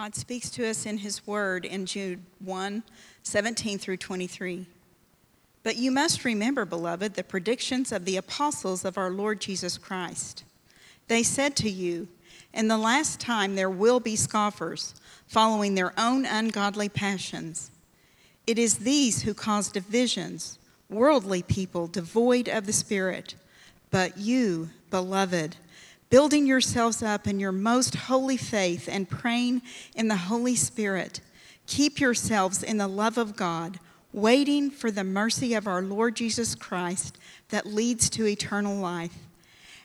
God speaks to us in His Word in Jude 1 17 through 23. But you must remember, beloved, the predictions of the apostles of our Lord Jesus Christ. They said to you, In the last time there will be scoffers, following their own ungodly passions. It is these who cause divisions, worldly people devoid of the Spirit. But you, beloved, building yourselves up in your most holy faith and praying in the Holy Spirit, keep yourselves in the love of God waiting for the mercy of our Lord Jesus Christ that leads to eternal life.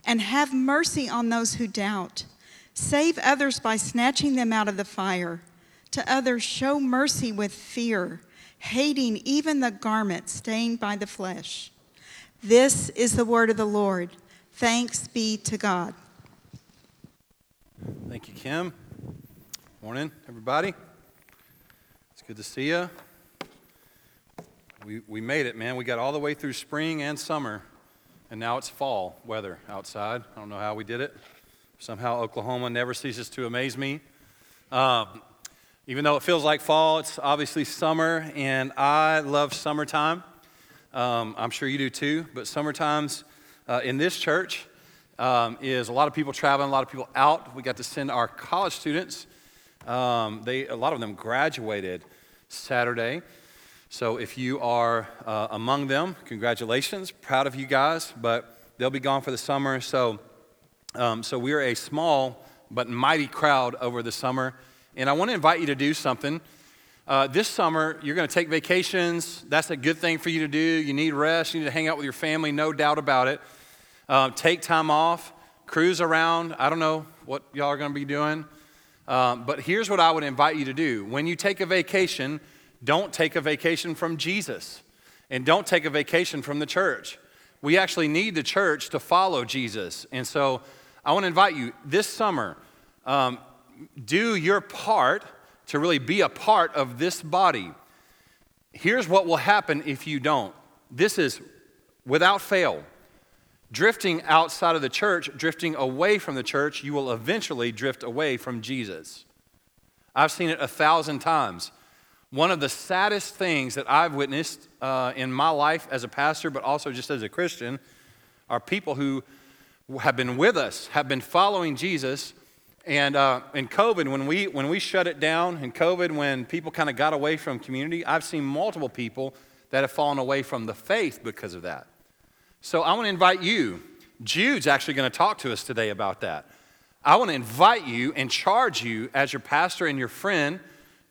And have mercy on those who doubt. Save others by snatching them out of the fire. To others, show mercy with fear, hating even the garment stained by the flesh. This is the word of the Lord. Thanks be to God. Thank you, Kim. Morning, everybody. It's good to see you. We, we made it, man. We got all the way through spring and summer, and now it's fall weather outside. I don't know how we did it. Somehow, Oklahoma never ceases to amaze me. Um, even though it feels like fall, it's obviously summer, and I love summertime. Um, I'm sure you do too, but summertimes uh, in this church um, is a lot of people traveling, a lot of people out. We got to send our college students. Um, they, a lot of them graduated Saturday. So if you are uh, among them, congratulations. Proud of you guys, but they'll be gone for the summer. So, um, so we're a small but mighty crowd over the summer. And I want to invite you to do something. Uh, this summer, you're going to take vacations. That's a good thing for you to do. You need rest. You need to hang out with your family, no doubt about it. Uh, take time off, cruise around. I don't know what y'all are going to be doing. Um, but here's what I would invite you to do. When you take a vacation, don't take a vacation from Jesus and don't take a vacation from the church. We actually need the church to follow Jesus. And so I want to invite you this summer, um, do your part to really be a part of this body. Here's what will happen if you don't this is without fail. Drifting outside of the church, drifting away from the church, you will eventually drift away from Jesus. I've seen it a thousand times. One of the saddest things that I've witnessed uh, in my life as a pastor, but also just as a Christian, are people who have been with us, have been following Jesus. And uh, in COVID, when we, when we shut it down, in COVID, when people kind of got away from community, I've seen multiple people that have fallen away from the faith because of that. So I want to invite you. Jude's actually going to talk to us today about that. I want to invite you and charge you as your pastor and your friend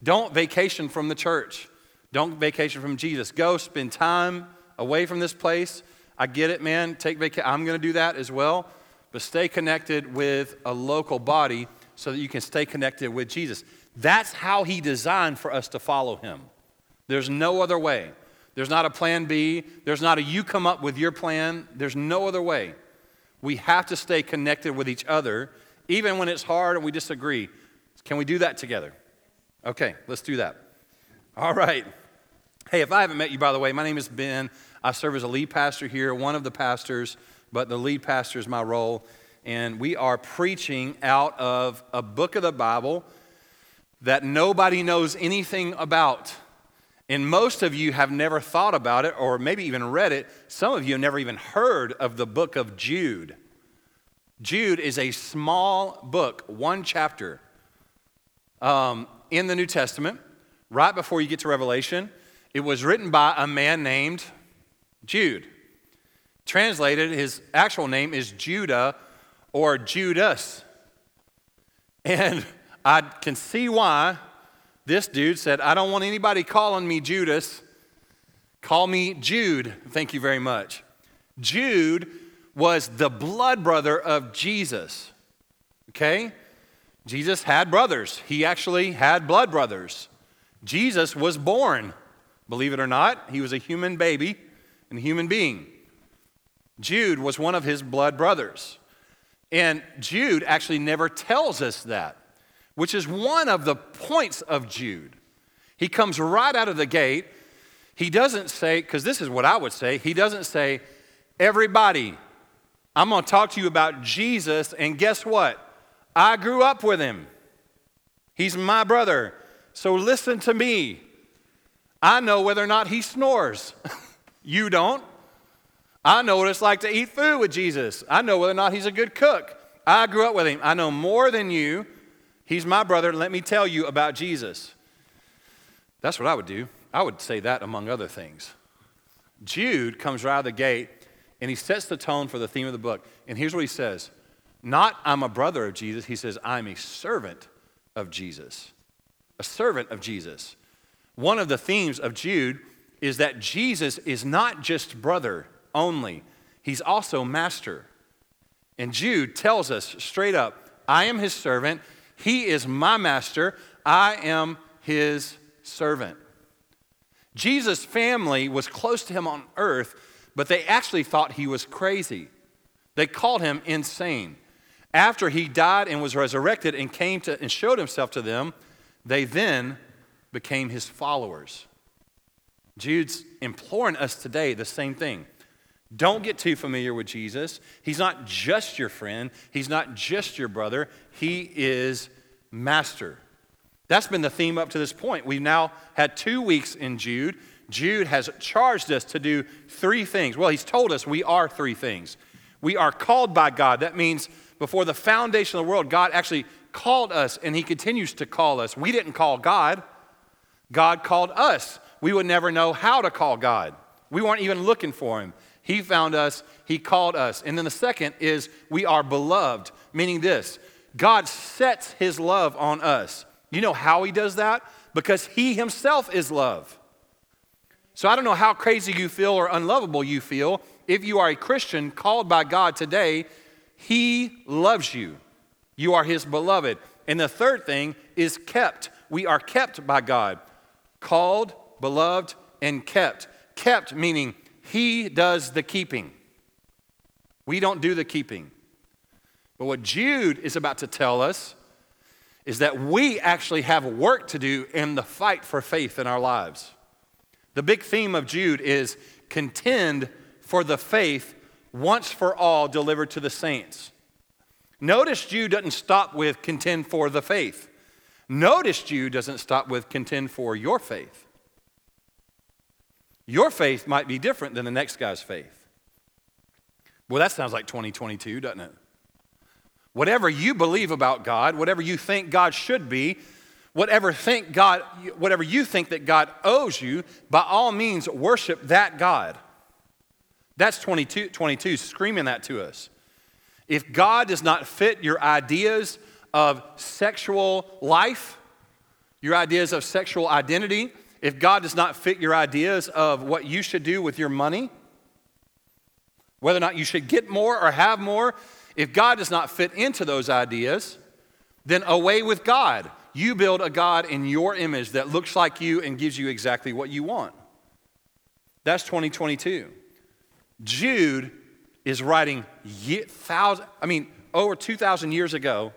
don't vacation from the church. Don't vacation from Jesus. Go spend time away from this place. I get it, man. Take vacation. I'm going to do that as well. But stay connected with a local body so that you can stay connected with Jesus. That's how he designed for us to follow him. There's no other way. There's not a plan B. There's not a you come up with your plan. There's no other way. We have to stay connected with each other, even when it's hard and we disagree. Can we do that together? Okay, let's do that. All right. Hey, if I haven't met you, by the way, my name is Ben. I serve as a lead pastor here, one of the pastors, but the lead pastor is my role. And we are preaching out of a book of the Bible that nobody knows anything about. And most of you have never thought about it or maybe even read it. Some of you have never even heard of the book of Jude. Jude is a small book, one chapter. Um, in the New Testament, right before you get to Revelation. It was written by a man named Jude. Translated, his actual name is Judah or Judas. And I can see why this dude said, I don't want anybody calling me Judas. Call me Jude. Thank you very much. Jude was the blood brother of Jesus. Okay? Jesus had brothers. He actually had blood brothers. Jesus was born, believe it or not. He was a human baby and a human being. Jude was one of his blood brothers. And Jude actually never tells us that, which is one of the points of Jude. He comes right out of the gate. He doesn't say, because this is what I would say, he doesn't say, everybody, I'm going to talk to you about Jesus, and guess what? I grew up with him. He's my brother. So listen to me. I know whether or not he snores. you don't. I know what it's like to eat food with Jesus. I know whether or not he's a good cook. I grew up with him. I know more than you. He's my brother. Let me tell you about Jesus. That's what I would do. I would say that among other things. Jude comes right out of the gate and he sets the tone for the theme of the book. And here's what he says Not I'm a brother of Jesus, he says, I'm a servant of Jesus. A servant of Jesus. One of the themes of Jude is that Jesus is not just brother only, he's also master. And Jude tells us straight up I am his servant, he is my master, I am his servant. Jesus' family was close to him on earth, but they actually thought he was crazy. They called him insane. After he died and was resurrected and came to and showed himself to them, they then became his followers. Jude's imploring us today the same thing. Don't get too familiar with Jesus. He's not just your friend, he's not just your brother, he is master. That's been the theme up to this point. We've now had two weeks in Jude. Jude has charged us to do three things. Well, he's told us we are three things. We are called by God. That means before the foundation of the world, God actually called us and he continues to call us. We didn't call God, God called us. We would never know how to call God. We weren't even looking for him. He found us, He called us. And then the second is we are beloved, meaning this God sets His love on us. You know how he does that? Because he himself is love. So I don't know how crazy you feel or unlovable you feel. If you are a Christian called by God today, he loves you. You are his beloved. And the third thing is kept. We are kept by God. Called, beloved, and kept. Kept meaning he does the keeping. We don't do the keeping. But what Jude is about to tell us is that we actually have work to do in the fight for faith in our lives. The big theme of Jude is contend for the faith once for all delivered to the saints. Notice Jude doesn't stop with contend for the faith. Notice Jude doesn't stop with contend for your faith. Your faith might be different than the next guy's faith. Well, that sounds like 2022, doesn't it? Whatever you believe about God, whatever you think God should be, whatever think God whatever you think that God owes you, by all means worship that God. That's 22, 22 screaming that to us. If God does not fit your ideas of sexual life, your ideas of sexual identity, if God does not fit your ideas of what you should do with your money, whether or not you should get more or have more, if God does not fit into those ideas, then away with God. You build a God in your image that looks like you and gives you exactly what you want. That's 2022. Jude is writing thousand, I mean, over 2,000 years ago,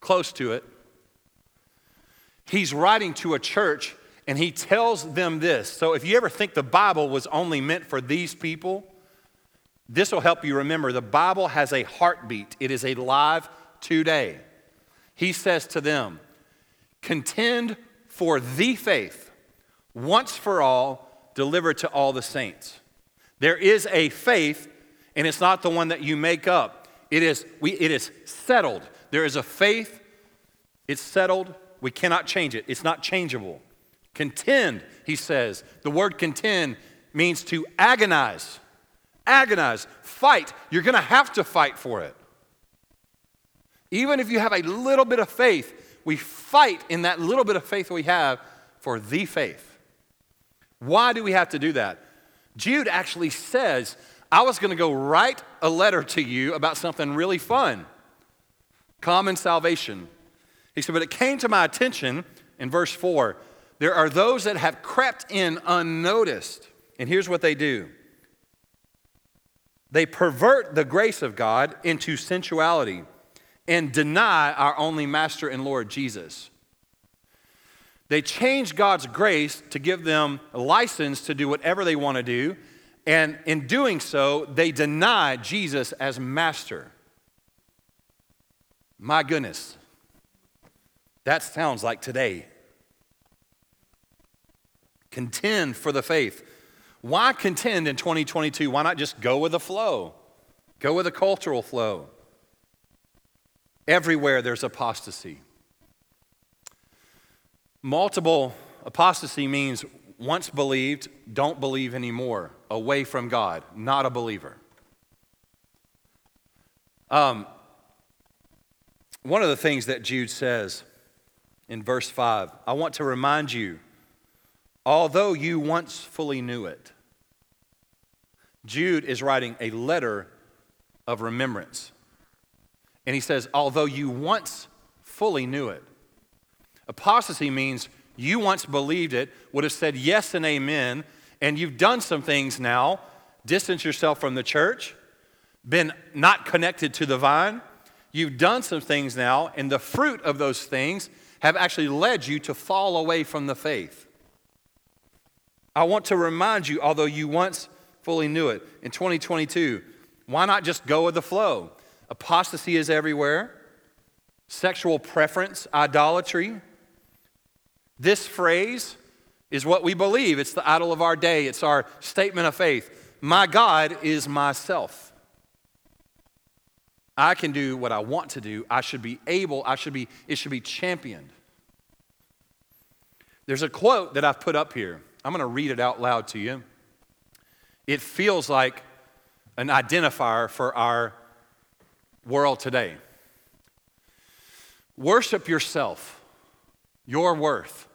close to it. He's writing to a church and he tells them this. So if you ever think the Bible was only meant for these people, this will help you remember the Bible has a heartbeat, it is alive today. He says to them, Contend for the faith, once for all, delivered to all the saints. There is a faith, and it's not the one that you make up. It is, we, it is settled. There is a faith, it's settled. We cannot change it, it's not changeable. Contend, he says. The word contend means to agonize agonize, fight. You're going to have to fight for it. Even if you have a little bit of faith, we fight in that little bit of faith we have for the faith. Why do we have to do that? Jude actually says, I was going to go write a letter to you about something really fun common salvation. He said, but it came to my attention in verse 4 there are those that have crept in unnoticed. And here's what they do they pervert the grace of God into sensuality and deny our only Master and Lord Jesus. They change God's grace to give them license to do whatever they want to do, and in doing so, they deny Jesus as Master. My goodness. That sounds like today. Contend for the faith. Why contend in 2022? Why not just go with the flow? Go with the cultural flow. Everywhere there's apostasy. Multiple apostasy means once believed, don't believe anymore, away from God, not a believer. Um, one of the things that Jude says in verse 5 I want to remind you, although you once fully knew it, Jude is writing a letter of remembrance. And he says, although you once fully knew it. Apostasy means you once believed it, would have said yes and amen, and you've done some things now, distance yourself from the church, been not connected to the vine. You've done some things now, and the fruit of those things have actually led you to fall away from the faith. I want to remind you, although you once fully knew it, in 2022, why not just go with the flow? Apostasy is everywhere, sexual preference, idolatry. This phrase is what we believe. It's the idol of our day, it's our statement of faith. My God is myself. I can do what I want to do. I should be able, I should be, it should be championed. There's a quote that I've put up here. I'm going to read it out loud to you. It feels like an identifier for our world today. Worship yourself, your worth,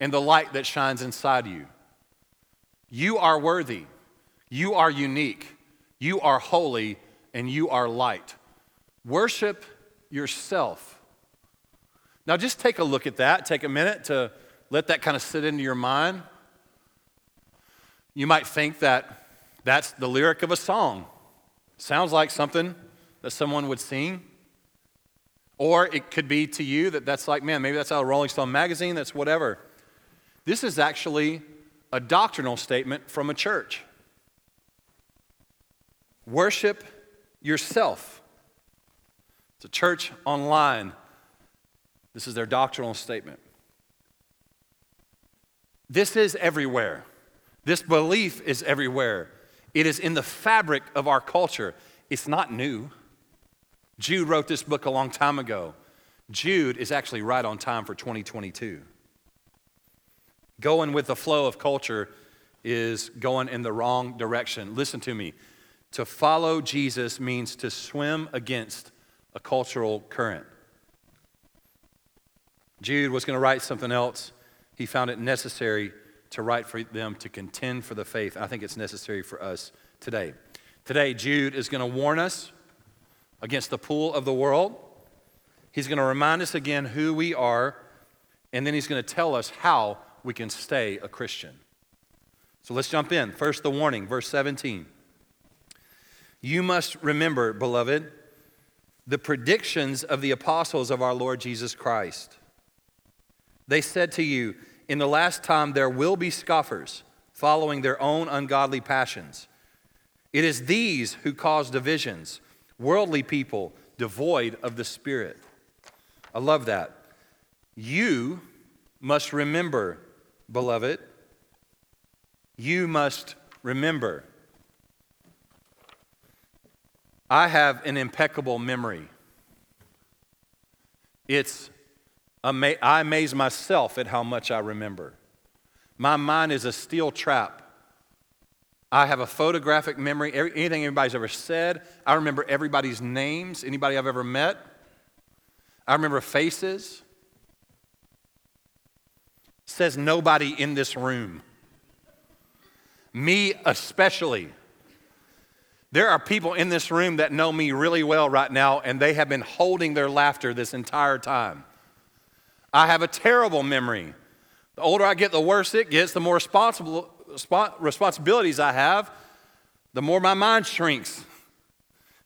and the light that shines inside you. You are worthy, you are unique, you are holy, and you are light. Worship yourself. Now, just take a look at that. Take a minute to let that kind of sit into your mind. You might think that that's the lyric of a song. Sounds like something that someone would sing. Or it could be to you that that's like, man, maybe that's out of Rolling Stone magazine, that's whatever. This is actually a doctrinal statement from a church. Worship yourself. It's a church online. This is their doctrinal statement. This is everywhere. This belief is everywhere. It is in the fabric of our culture. It's not new. Jude wrote this book a long time ago. Jude is actually right on time for 2022. Going with the flow of culture is going in the wrong direction. Listen to me. To follow Jesus means to swim against a cultural current. Jude was going to write something else. He found it necessary to write for them to contend for the faith. I think it's necessary for us today. Today, Jude is going to warn us against the pull of the world. He's going to remind us again who we are, and then he's going to tell us how we can stay a Christian. So let's jump in. First, the warning, verse 17. You must remember, beloved, the predictions of the apostles of our Lord Jesus Christ. They said to you, In the last time there will be scoffers, following their own ungodly passions. It is these who cause divisions, worldly people devoid of the Spirit. I love that. You must remember, beloved, you must remember I have an impeccable memory. It's I amaze myself at how much I remember. My mind is a steel trap. I have a photographic memory. Anything anybody's ever said, I remember everybody's names, anybody I've ever met. I remember faces. Says nobody in this room. Me especially. There are people in this room that know me really well right now, and they have been holding their laughter this entire time. I have a terrible memory. The older I get, the worse it gets, the more responsible, responsibilities I have, the more my mind shrinks.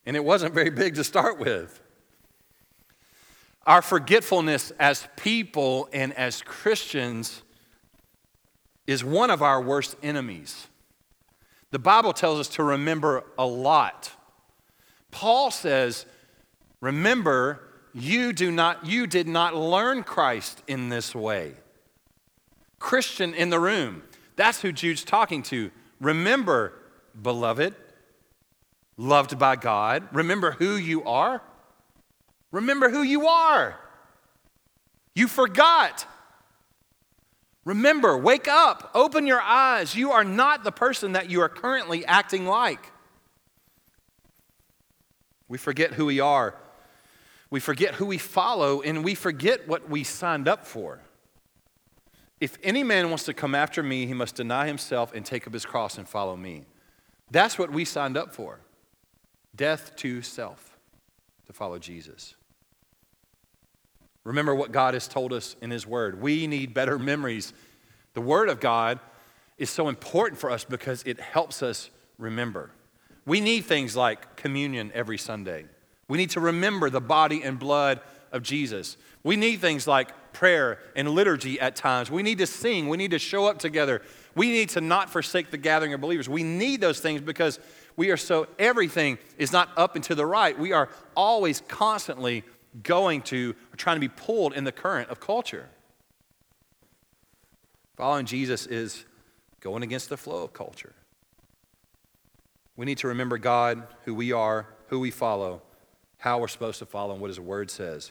And it wasn't very big to start with. Our forgetfulness as people and as Christians is one of our worst enemies. The Bible tells us to remember a lot. Paul says, remember you do not you did not learn Christ in this way. Christian in the room. That's who Jude's talking to. Remember, beloved, loved by God. Remember who you are. Remember who you are. You forgot. Remember, wake up, open your eyes. You are not the person that you are currently acting like. We forget who we are, we forget who we follow, and we forget what we signed up for. If any man wants to come after me, he must deny himself and take up his cross and follow me. That's what we signed up for death to self, to follow Jesus. Remember what God has told us in His Word. We need better memories. The Word of God is so important for us because it helps us remember. We need things like communion every Sunday. We need to remember the body and blood of Jesus. We need things like prayer and liturgy at times. We need to sing. We need to show up together. We need to not forsake the gathering of believers. We need those things because we are so, everything is not up and to the right. We are always constantly going to or trying to be pulled in the current of culture. Following Jesus is going against the flow of culture. We need to remember God, who we are, who we follow, how we're supposed to follow, and what His Word says.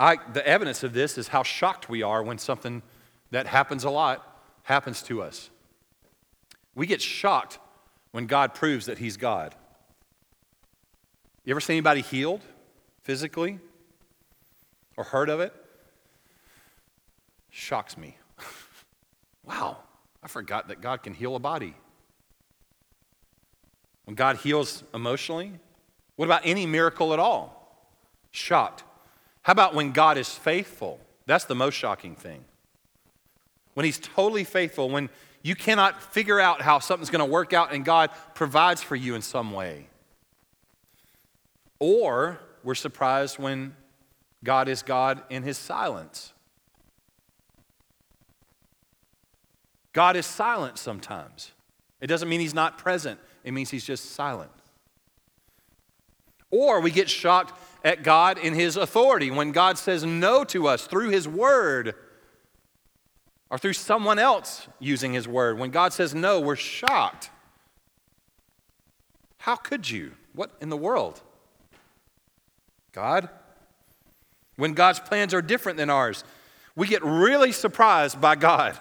I, the evidence of this is how shocked we are when something that happens a lot happens to us. We get shocked when God proves that He's God. You ever see anybody healed? physically or heard of it shocks me. wow, I forgot that God can heal a body. When God heals emotionally, what about any miracle at all? Shocked. How about when God is faithful? That's the most shocking thing. When He's totally faithful, when you cannot figure out how something's going to work out and God provides for you in some way. Or we're surprised when God is God in his silence. God is silent sometimes. It doesn't mean he's not present, it means he's just silent. Or we get shocked at God in his authority when God says no to us through his word or through someone else using his word. When God says no, we're shocked. How could you? What in the world? God. When God's plans are different than ours, we get really surprised by God.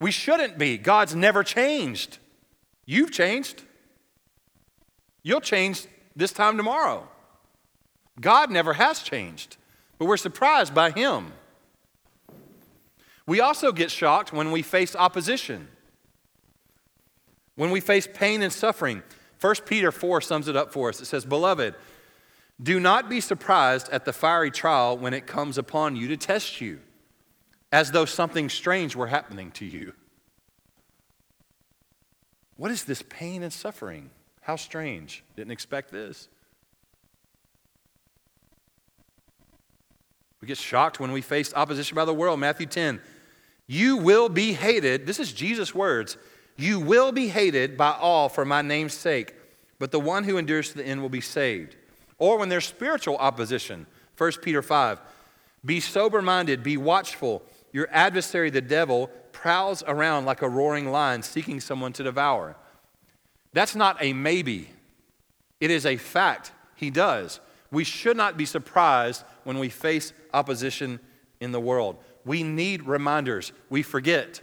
We shouldn't be. God's never changed. You've changed. You'll change this time tomorrow. God never has changed, but we're surprised by Him. We also get shocked when we face opposition, when we face pain and suffering. 1 Peter 4 sums it up for us. It says, Beloved, do not be surprised at the fiery trial when it comes upon you to test you, as though something strange were happening to you. What is this pain and suffering? How strange. Didn't expect this. We get shocked when we face opposition by the world. Matthew 10. You will be hated. This is Jesus' words. You will be hated by all for my name's sake, but the one who endures to the end will be saved or when there's spiritual opposition. 1 Peter 5. Be sober minded, be watchful. Your adversary, the devil, prowls around like a roaring lion seeking someone to devour. That's not a maybe, it is a fact. He does. We should not be surprised when we face opposition in the world. We need reminders. We forget.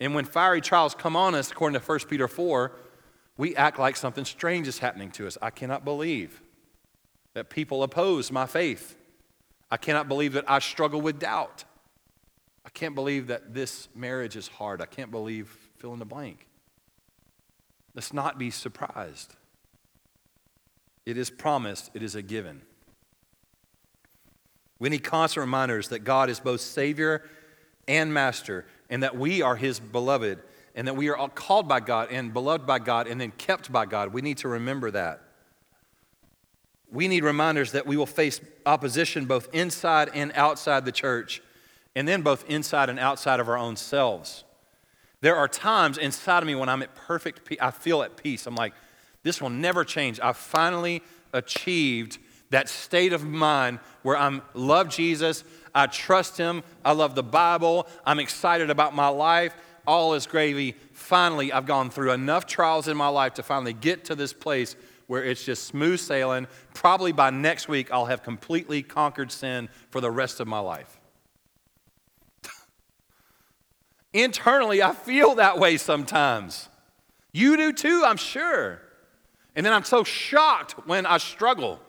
And when fiery trials come on us, according to 1 Peter 4, we act like something strange is happening to us. I cannot believe that people oppose my faith. I cannot believe that I struggle with doubt. I can't believe that this marriage is hard. I can't believe fill in the blank. Let's not be surprised. It is promised, it is a given. We need constant reminders that God is both Savior and Master, and that we are His beloved, and that we are called by God and beloved by God and then kept by God. We need to remember that we need reminders that we will face opposition both inside and outside the church, and then both inside and outside of our own selves. There are times inside of me when I'm at perfect peace, I feel at peace. I'm like, this will never change. I've finally achieved that state of mind where I'm love Jesus, I trust him, I love the Bible, I'm excited about my life, all is gravy. Finally, I've gone through enough trials in my life to finally get to this place where it's just smooth sailing. Probably by next week, I'll have completely conquered sin for the rest of my life. Internally, I feel that way sometimes. You do too, I'm sure. And then I'm so shocked when I struggle.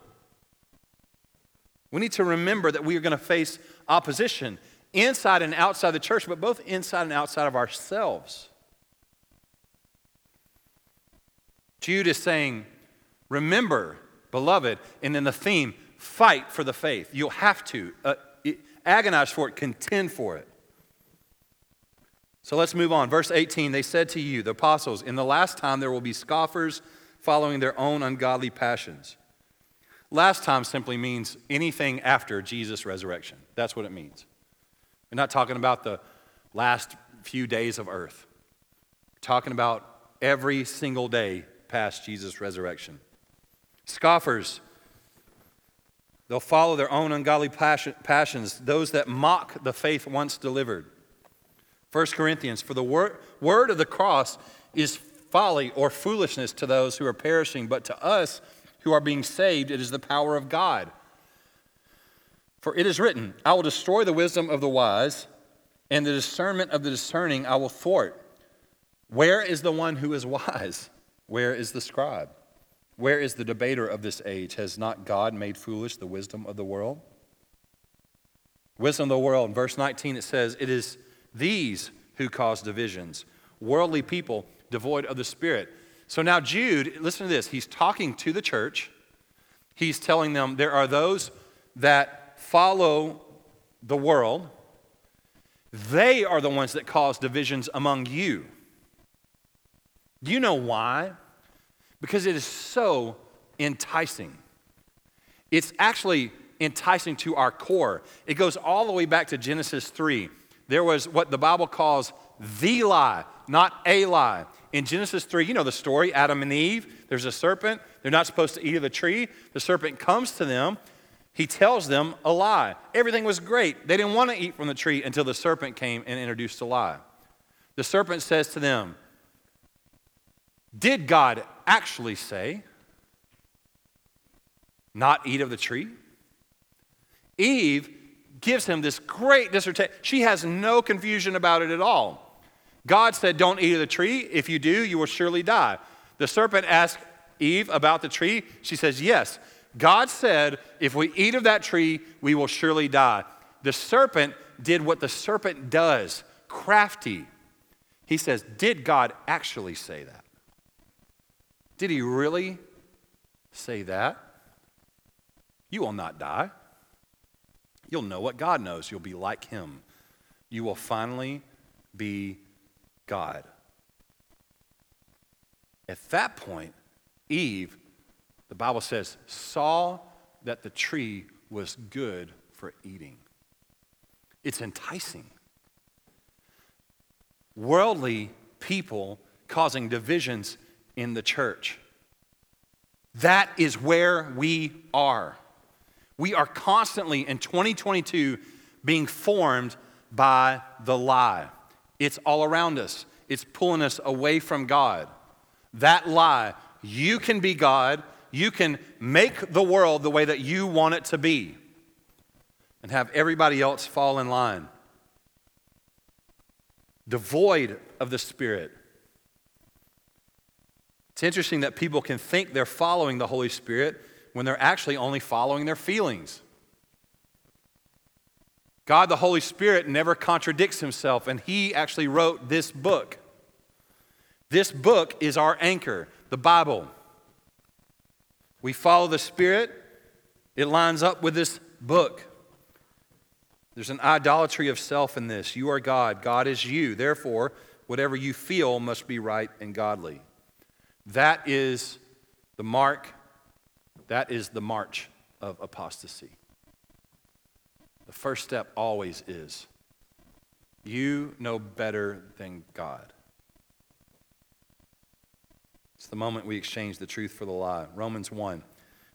We need to remember that we are going to face opposition inside and outside the church, but both inside and outside of ourselves. Jude is saying, Remember, beloved, and then the theme, fight for the faith. You'll have to uh, agonize for it, contend for it. So let's move on. Verse 18 They said to you, the apostles, in the last time there will be scoffers following their own ungodly passions. Last time simply means anything after Jesus' resurrection. That's what it means. We're not talking about the last few days of earth, we're talking about every single day past Jesus' resurrection. Scoffers, they'll follow their own ungodly passions, those that mock the faith once delivered. 1 Corinthians, for the word, word of the cross is folly or foolishness to those who are perishing, but to us who are being saved, it is the power of God. For it is written, I will destroy the wisdom of the wise, and the discernment of the discerning I will thwart. Where is the one who is wise? Where is the scribe? Where is the debater of this age? Has not God made foolish the wisdom of the world? Wisdom of the world. In verse 19, it says, It is these who cause divisions, worldly people devoid of the Spirit. So now, Jude, listen to this. He's talking to the church. He's telling them there are those that follow the world, they are the ones that cause divisions among you. You know why? Because it is so enticing. It's actually enticing to our core. It goes all the way back to Genesis 3. There was what the Bible calls the lie, not a lie. In Genesis 3, you know the story Adam and Eve, there's a serpent. They're not supposed to eat of the tree. The serpent comes to them. He tells them a lie. Everything was great. They didn't want to eat from the tree until the serpent came and introduced a lie. The serpent says to them, Did God actually say, not eat of the tree? Eve gives him this great dissertation. She has no confusion about it at all. God said, Don't eat of the tree. If you do, you will surely die. The serpent asked Eve about the tree. She says, Yes. God said, If we eat of that tree, we will surely die. The serpent did what the serpent does crafty. He says, Did God actually say that? Did he really say that? You will not die. You'll know what God knows. You'll be like Him. You will finally be God. At that point, Eve, the Bible says, saw that the tree was good for eating. It's enticing. Worldly people causing divisions in the church. That is where we are. We are constantly in 2022 being formed by the lie. It's all around us, it's pulling us away from God. That lie, you can be God, you can make the world the way that you want it to be, and have everybody else fall in line. Devoid of the Spirit. It's interesting that people can think they're following the Holy Spirit when they're actually only following their feelings. God, the Holy Spirit, never contradicts himself, and he actually wrote this book. This book is our anchor, the Bible. We follow the Spirit, it lines up with this book. There's an idolatry of self in this. You are God, God is you. Therefore, whatever you feel must be right and godly. That is the mark that is the march of apostasy. The first step always is you know better than God. It's the moment we exchange the truth for the lie. Romans 1.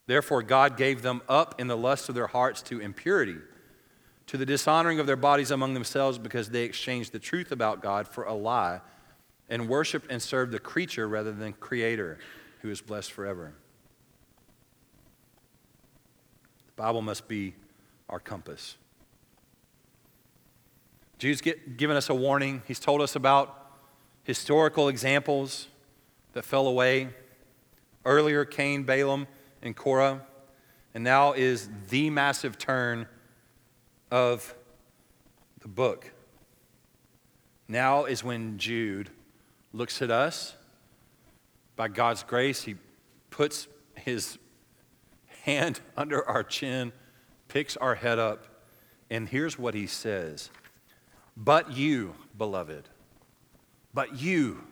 Therefore, God gave them up in the lust of their hearts to impurity, to the dishonoring of their bodies among themselves, because they exchanged the truth about God for a lie and worshiped and served the creature rather than Creator, who is blessed forever. The Bible must be our compass. Jude's get, given us a warning. He's told us about historical examples that fell away. Earlier, Cain, Balaam, and Korah. And now is the massive turn of the book. Now is when Jude looks at us. By God's grace, he puts his hand under our chin, picks our head up, and here's what he says But you, beloved, but you,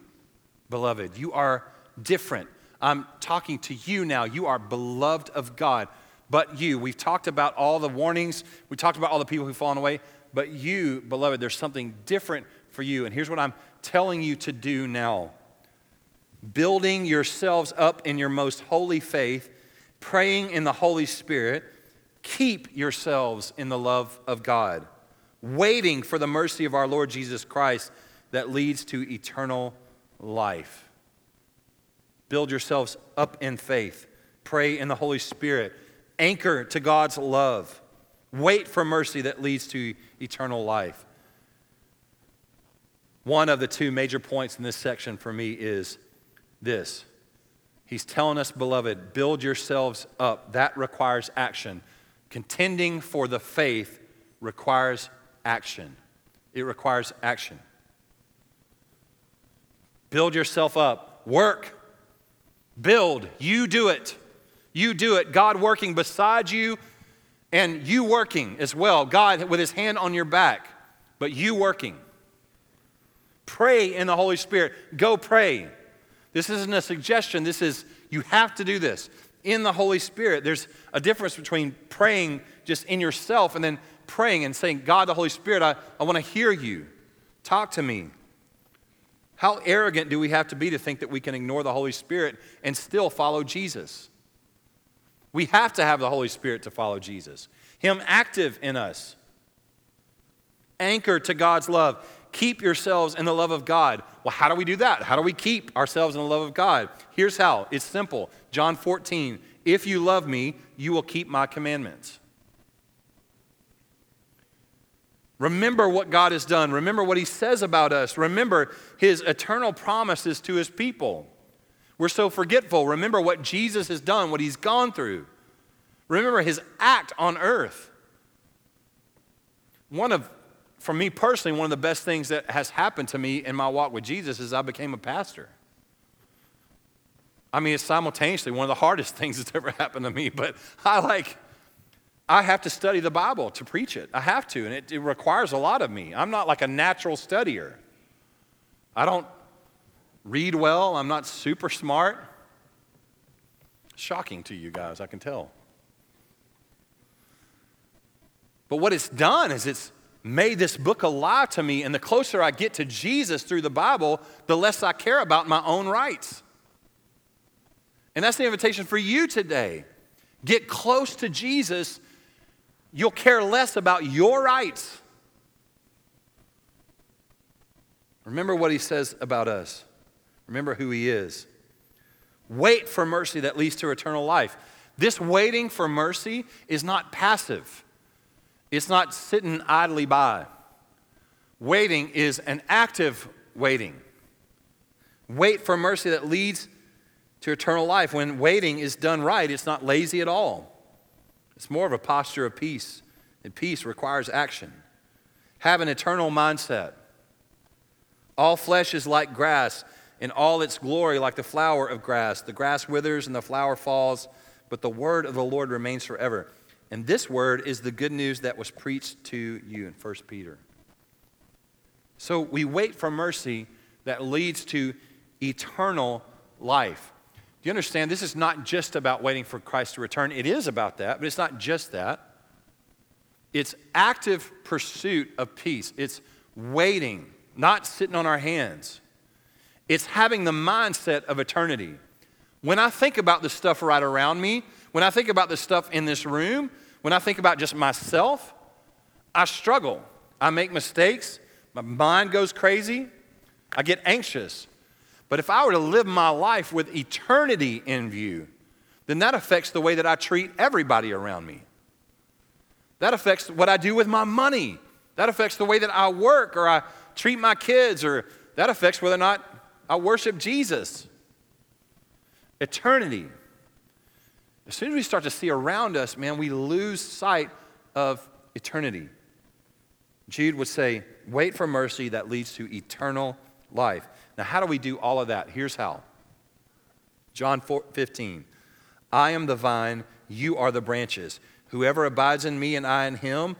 beloved, you are different. I'm talking to you now. You are beloved of God. But you, we've talked about all the warnings, we talked about all the people who've fallen away, but you, beloved, there's something different for you. And here's what I'm telling you to do now building yourselves up in your most holy faith praying in the Holy Spirit, keep yourselves in the love of God, waiting for the mercy of our Lord Jesus Christ that leads to eternal life. Build yourselves up in faith, pray in the Holy Spirit, anchor to God's love, wait for mercy that leads to eternal life. One of the two major points in this section for me is this He's telling us, beloved, build yourselves up. That requires action. Contending for the faith requires action. It requires action. Build yourself up. Work. Build. You do it. You do it. God working beside you and you working as well. God with his hand on your back, but you working. Pray in the Holy Spirit. Go pray. This isn't a suggestion. This is, you have to do this. In the Holy Spirit, there's a difference between praying just in yourself and then praying and saying, God, the Holy Spirit, I, I want to hear you. Talk to me. How arrogant do we have to be to think that we can ignore the Holy Spirit and still follow Jesus? We have to have the Holy Spirit to follow Jesus, Him active in us, anchored to God's love. Keep yourselves in the love of God. Well, how do we do that? How do we keep ourselves in the love of God? Here's how it's simple John 14, if you love me, you will keep my commandments. Remember what God has done. Remember what He says about us. Remember His eternal promises to His people. We're so forgetful. Remember what Jesus has done, what He's gone through. Remember His act on earth. One of for me personally, one of the best things that has happened to me in my walk with Jesus is I became a pastor. I mean, it's simultaneously one of the hardest things that's ever happened to me, but I like, I have to study the Bible to preach it. I have to, and it, it requires a lot of me. I'm not like a natural studier. I don't read well, I'm not super smart. Shocking to you guys, I can tell. But what it's done is it's made this book alive to me. And the closer I get to Jesus through the Bible, the less I care about my own rights. And that's the invitation for you today. Get close to Jesus, you'll care less about your rights. Remember what he says about us. Remember who he is. Wait for mercy that leads to eternal life. This waiting for mercy is not passive. It's not sitting idly by. Waiting is an active waiting. Wait for mercy that leads to eternal life. When waiting is done right, it's not lazy at all. It's more of a posture of peace, and peace requires action. Have an eternal mindset. All flesh is like grass, and all its glory like the flower of grass. The grass withers and the flower falls, but the word of the Lord remains forever. And this word is the good news that was preached to you in 1 Peter. So we wait for mercy that leads to eternal life. Do you understand? This is not just about waiting for Christ to return. It is about that, but it's not just that. It's active pursuit of peace. It's waiting, not sitting on our hands. It's having the mindset of eternity. When I think about the stuff right around me, When I think about the stuff in this room, when I think about just myself, I struggle. I make mistakes. My mind goes crazy. I get anxious. But if I were to live my life with eternity in view, then that affects the way that I treat everybody around me. That affects what I do with my money. That affects the way that I work or I treat my kids, or that affects whether or not I worship Jesus. Eternity. As soon as we start to see around us, man, we lose sight of eternity. Jude would say, Wait for mercy that leads to eternal life. Now, how do we do all of that? Here's how John 4, 15. I am the vine, you are the branches. Whoever abides in me and I in him,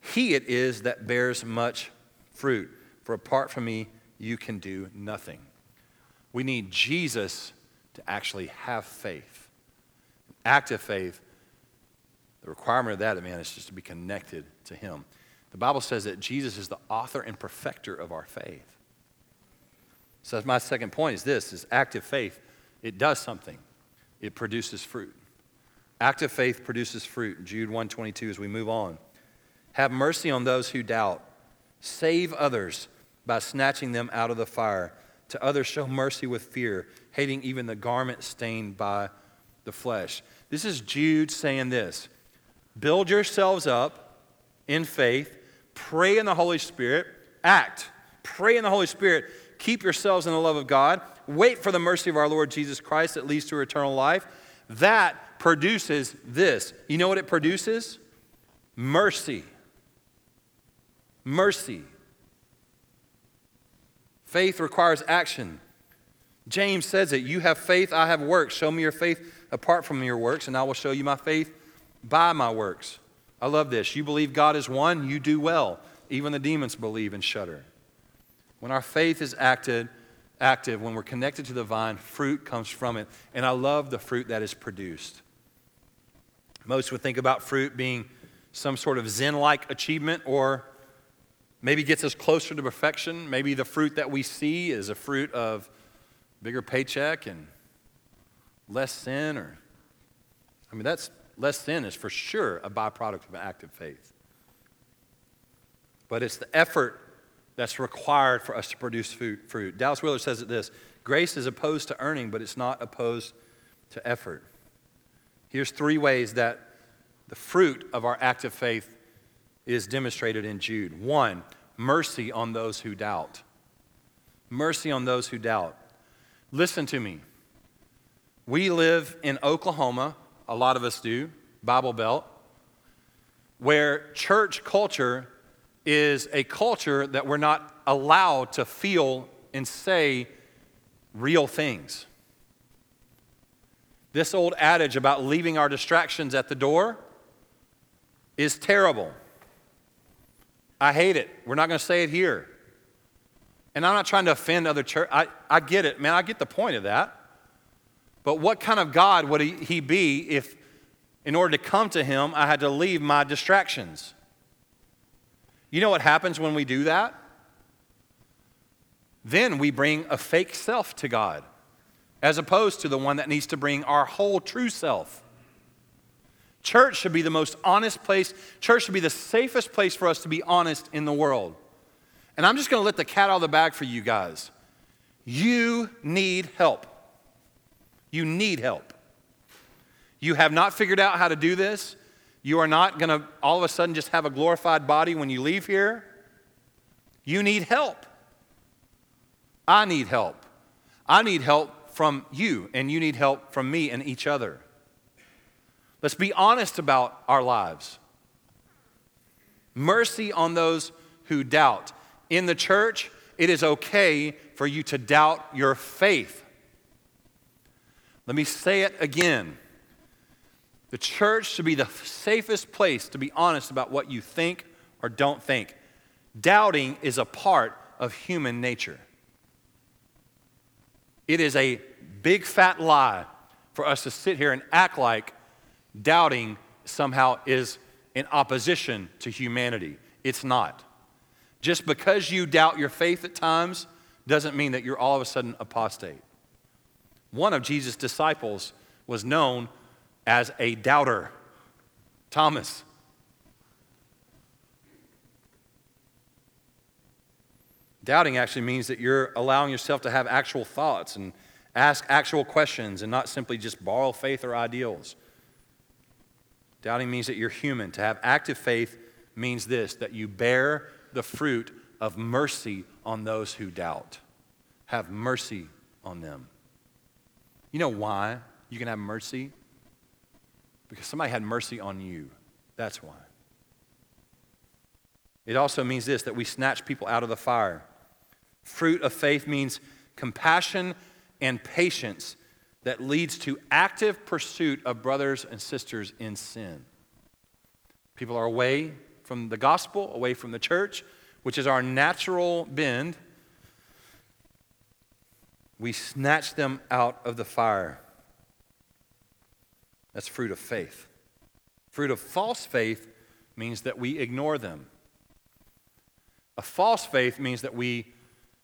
he it is that bears much fruit. For apart from me, you can do nothing. We need Jesus to actually have faith. Active faith, the requirement of that, man, is just to be connected to him. The Bible says that Jesus is the author and perfecter of our faith. So that's my second point is this is active faith. It does something. It produces fruit. Active faith produces fruit. Jude 122 as we move on. Have mercy on those who doubt. Save others by snatching them out of the fire. To others show mercy with fear, hating even the garment stained by the flesh. This is Jude saying this. Build yourselves up in faith, pray in the Holy Spirit, act. Pray in the Holy Spirit. Keep yourselves in the love of God. Wait for the mercy of our Lord Jesus Christ that leads to eternal life. That produces this. You know what it produces? Mercy. Mercy. Faith requires action. James says it You have faith, I have works. Show me your faith apart from your works, and I will show you my faith by my works. I love this. You believe God is one, you do well. Even the demons believe and shudder. When our faith is acted, active, when we're connected to the vine, fruit comes from it. And I love the fruit that is produced. Most would think about fruit being some sort of Zen like achievement or maybe gets us closer to perfection. Maybe the fruit that we see is a fruit of bigger paycheck and less sin or I mean that's less sin is for sure a byproduct of an active faith. But it's the effort that's required for us to produce fruit. Dallas Willard says it this grace is opposed to earning, but it's not opposed to effort. Here's three ways that the fruit of our active faith is demonstrated in Jude. One, mercy on those who doubt. Mercy on those who doubt. Listen to me. We live in Oklahoma, a lot of us do, Bible Belt, where church culture is a culture that we're not allowed to feel and say real things. This old adage about leaving our distractions at the door is terrible. I hate it. We're not going to say it here. And I'm not trying to offend other church. I, I get it, man. I get the point of that. But what kind of God would he, be if, in order to come to him, I had to leave my distractions? You know what happens when we do that? Then we bring a fake self to God as opposed to the one that needs to bring our whole true self. Church should be the most honest place. Church should be the safest place for us to be honest in the world. And I'm just going to let the cat out of the bag for you guys. You need help. You need help. You have not figured out how to do this. You are not going to all of a sudden just have a glorified body when you leave here. You need help. I need help. I need help from you, and you need help from me and each other. Let's be honest about our lives. Mercy on those who doubt. In the church, it is okay for you to doubt your faith. Let me say it again. The church should be the safest place to be honest about what you think or don't think. Doubting is a part of human nature. It is a big fat lie for us to sit here and act like doubting somehow is in opposition to humanity. It's not. Just because you doubt your faith at times doesn't mean that you're all of a sudden apostate. One of Jesus' disciples was known as a doubter. Thomas. Doubting actually means that you're allowing yourself to have actual thoughts and ask actual questions and not simply just borrow faith or ideals. Doubting means that you're human. To have active faith means this that you bear the fruit of mercy on those who doubt. Have mercy on them. You know why you can have mercy? Because somebody had mercy on you. That's why. It also means this that we snatch people out of the fire. Fruit of faith means compassion and patience that leads to active pursuit of brothers and sisters in sin. People are away from the gospel, away from the church, which is our natural bend. We snatch them out of the fire. That's fruit of faith. Fruit of false faith means that we ignore them. A false faith means that we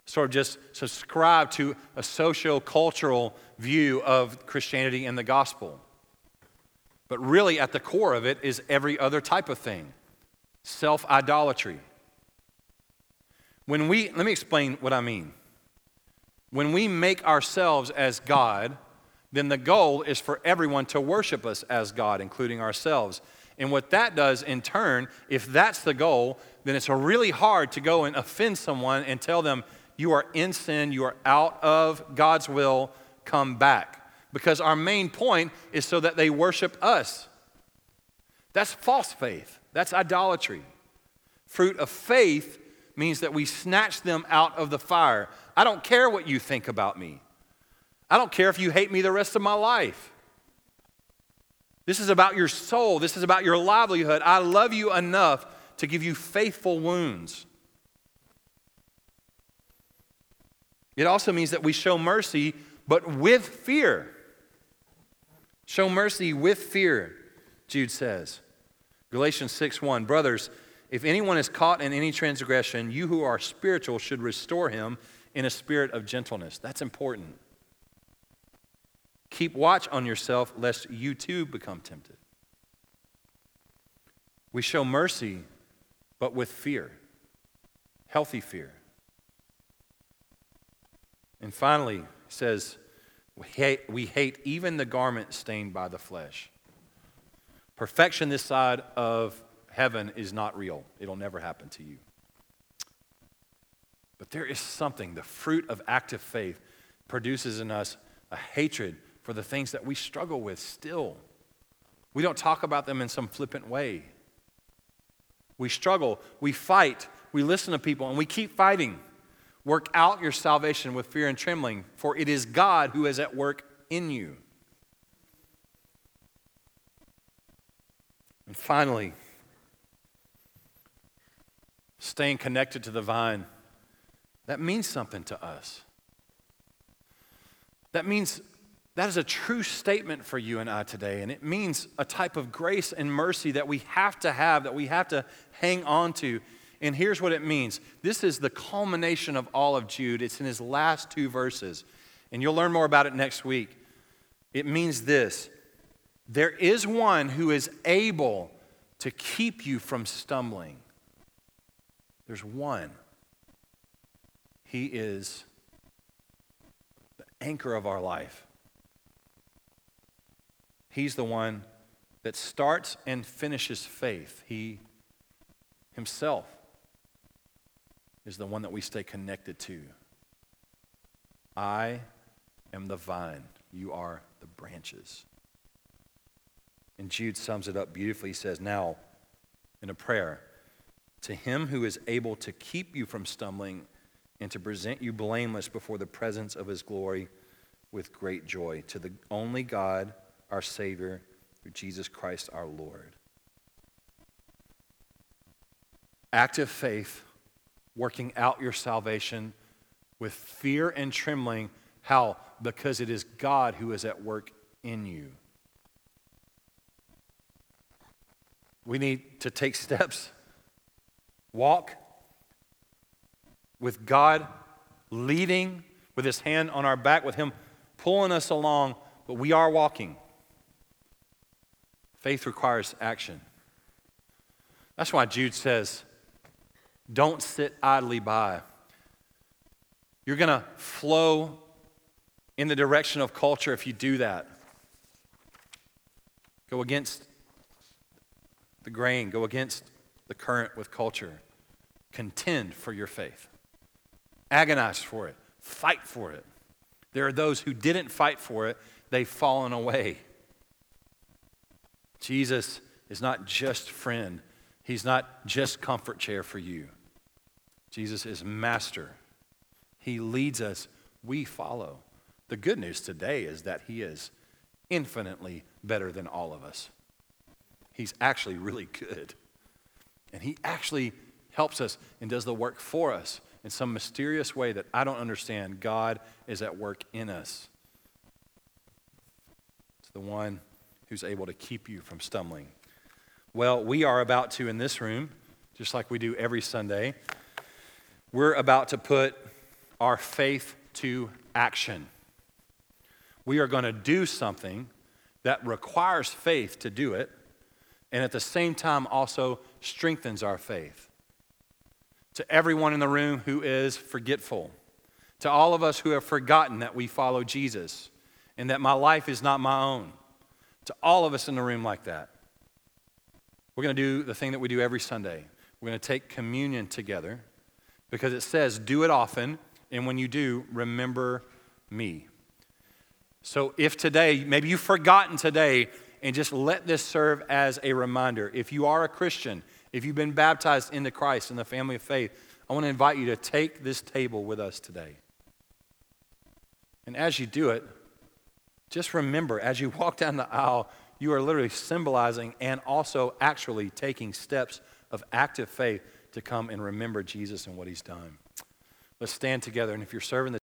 sort of just subscribe to a socio cultural view of Christianity and the gospel. But really, at the core of it is every other type of thing self idolatry. When we, let me explain what I mean. When we make ourselves as God, then the goal is for everyone to worship us as God, including ourselves. And what that does in turn, if that's the goal, then it's really hard to go and offend someone and tell them, you are in sin, you are out of God's will, come back. Because our main point is so that they worship us. That's false faith, that's idolatry. Fruit of faith means that we snatch them out of the fire. I don't care what you think about me. I don't care if you hate me the rest of my life. This is about your soul. This is about your livelihood. I love you enough to give you faithful wounds. It also means that we show mercy, but with fear. Show mercy with fear, Jude says. Galatians 6 1 Brothers, if anyone is caught in any transgression, you who are spiritual should restore him in a spirit of gentleness. That's important. Keep watch on yourself, lest you too become tempted. We show mercy, but with fear, healthy fear. And finally, says, we hate, we hate even the garment stained by the flesh. Perfection this side of heaven is not real, it'll never happen to you. But there is something, the fruit of active faith produces in us a hatred for the things that we struggle with still. We don't talk about them in some flippant way. We struggle, we fight, we listen to people, and we keep fighting. Work out your salvation with fear and trembling, for it is God who is at work in you. And finally, staying connected to the vine, that means something to us. That means that is a true statement for you and I today, and it means a type of grace and mercy that we have to have, that we have to hang on to and here's what it means this is the culmination of all of Jude. It's in his last two verses. And you'll learn more about it next week. It means this there is one who is able to keep you from stumbling. There's one. He is the anchor of our life. He's the one that starts and finishes faith. He himself is the one that we stay connected to. I am the vine, you are the branches. And Jude sums it up beautifully. He says, Now, in a prayer, to him who is able to keep you from stumbling and to present you blameless before the presence of his glory with great joy, to the only God, our Savior, through Jesus Christ our Lord. Active faith working out your salvation with fear and trembling. How? Because it is God who is at work in you. We need to take steps, walk with God leading, with His hand on our back, with Him pulling us along, but we are walking. Faith requires action. That's why Jude says, don't sit idly by. You're going to flow in the direction of culture if you do that. Go against the grain, go against the current with culture. Contend for your faith, agonize for it, fight for it. There are those who didn't fight for it, they've fallen away. Jesus is not just friend, he's not just comfort chair for you. Jesus is master. He leads us, we follow. The good news today is that he is infinitely better than all of us. He's actually really good. And he actually helps us and does the work for us in some mysterious way that I don't understand. God is at work in us. It's the one who's able to keep you from stumbling. Well, we are about to, in this room, just like we do every Sunday, we're about to put our faith to action. We are going to do something that requires faith to do it, and at the same time also strengthens our faith. To everyone in the room who is forgetful, to all of us who have forgotten that we follow Jesus and that my life is not my own, to all of us in the room like that, we're going to do the thing that we do every Sunday. We're going to take communion together because it says, do it often, and when you do, remember me. So if today, maybe you've forgotten today, and just let this serve as a reminder. If you are a Christian, if you've been baptized into Christ in the family of faith, I want to invite you to take this table with us today. And as you do it, just remember as you walk down the aisle, you are literally symbolizing and also actually taking steps of active faith to come and remember Jesus and what he's done. Let's stand together. And if you're serving the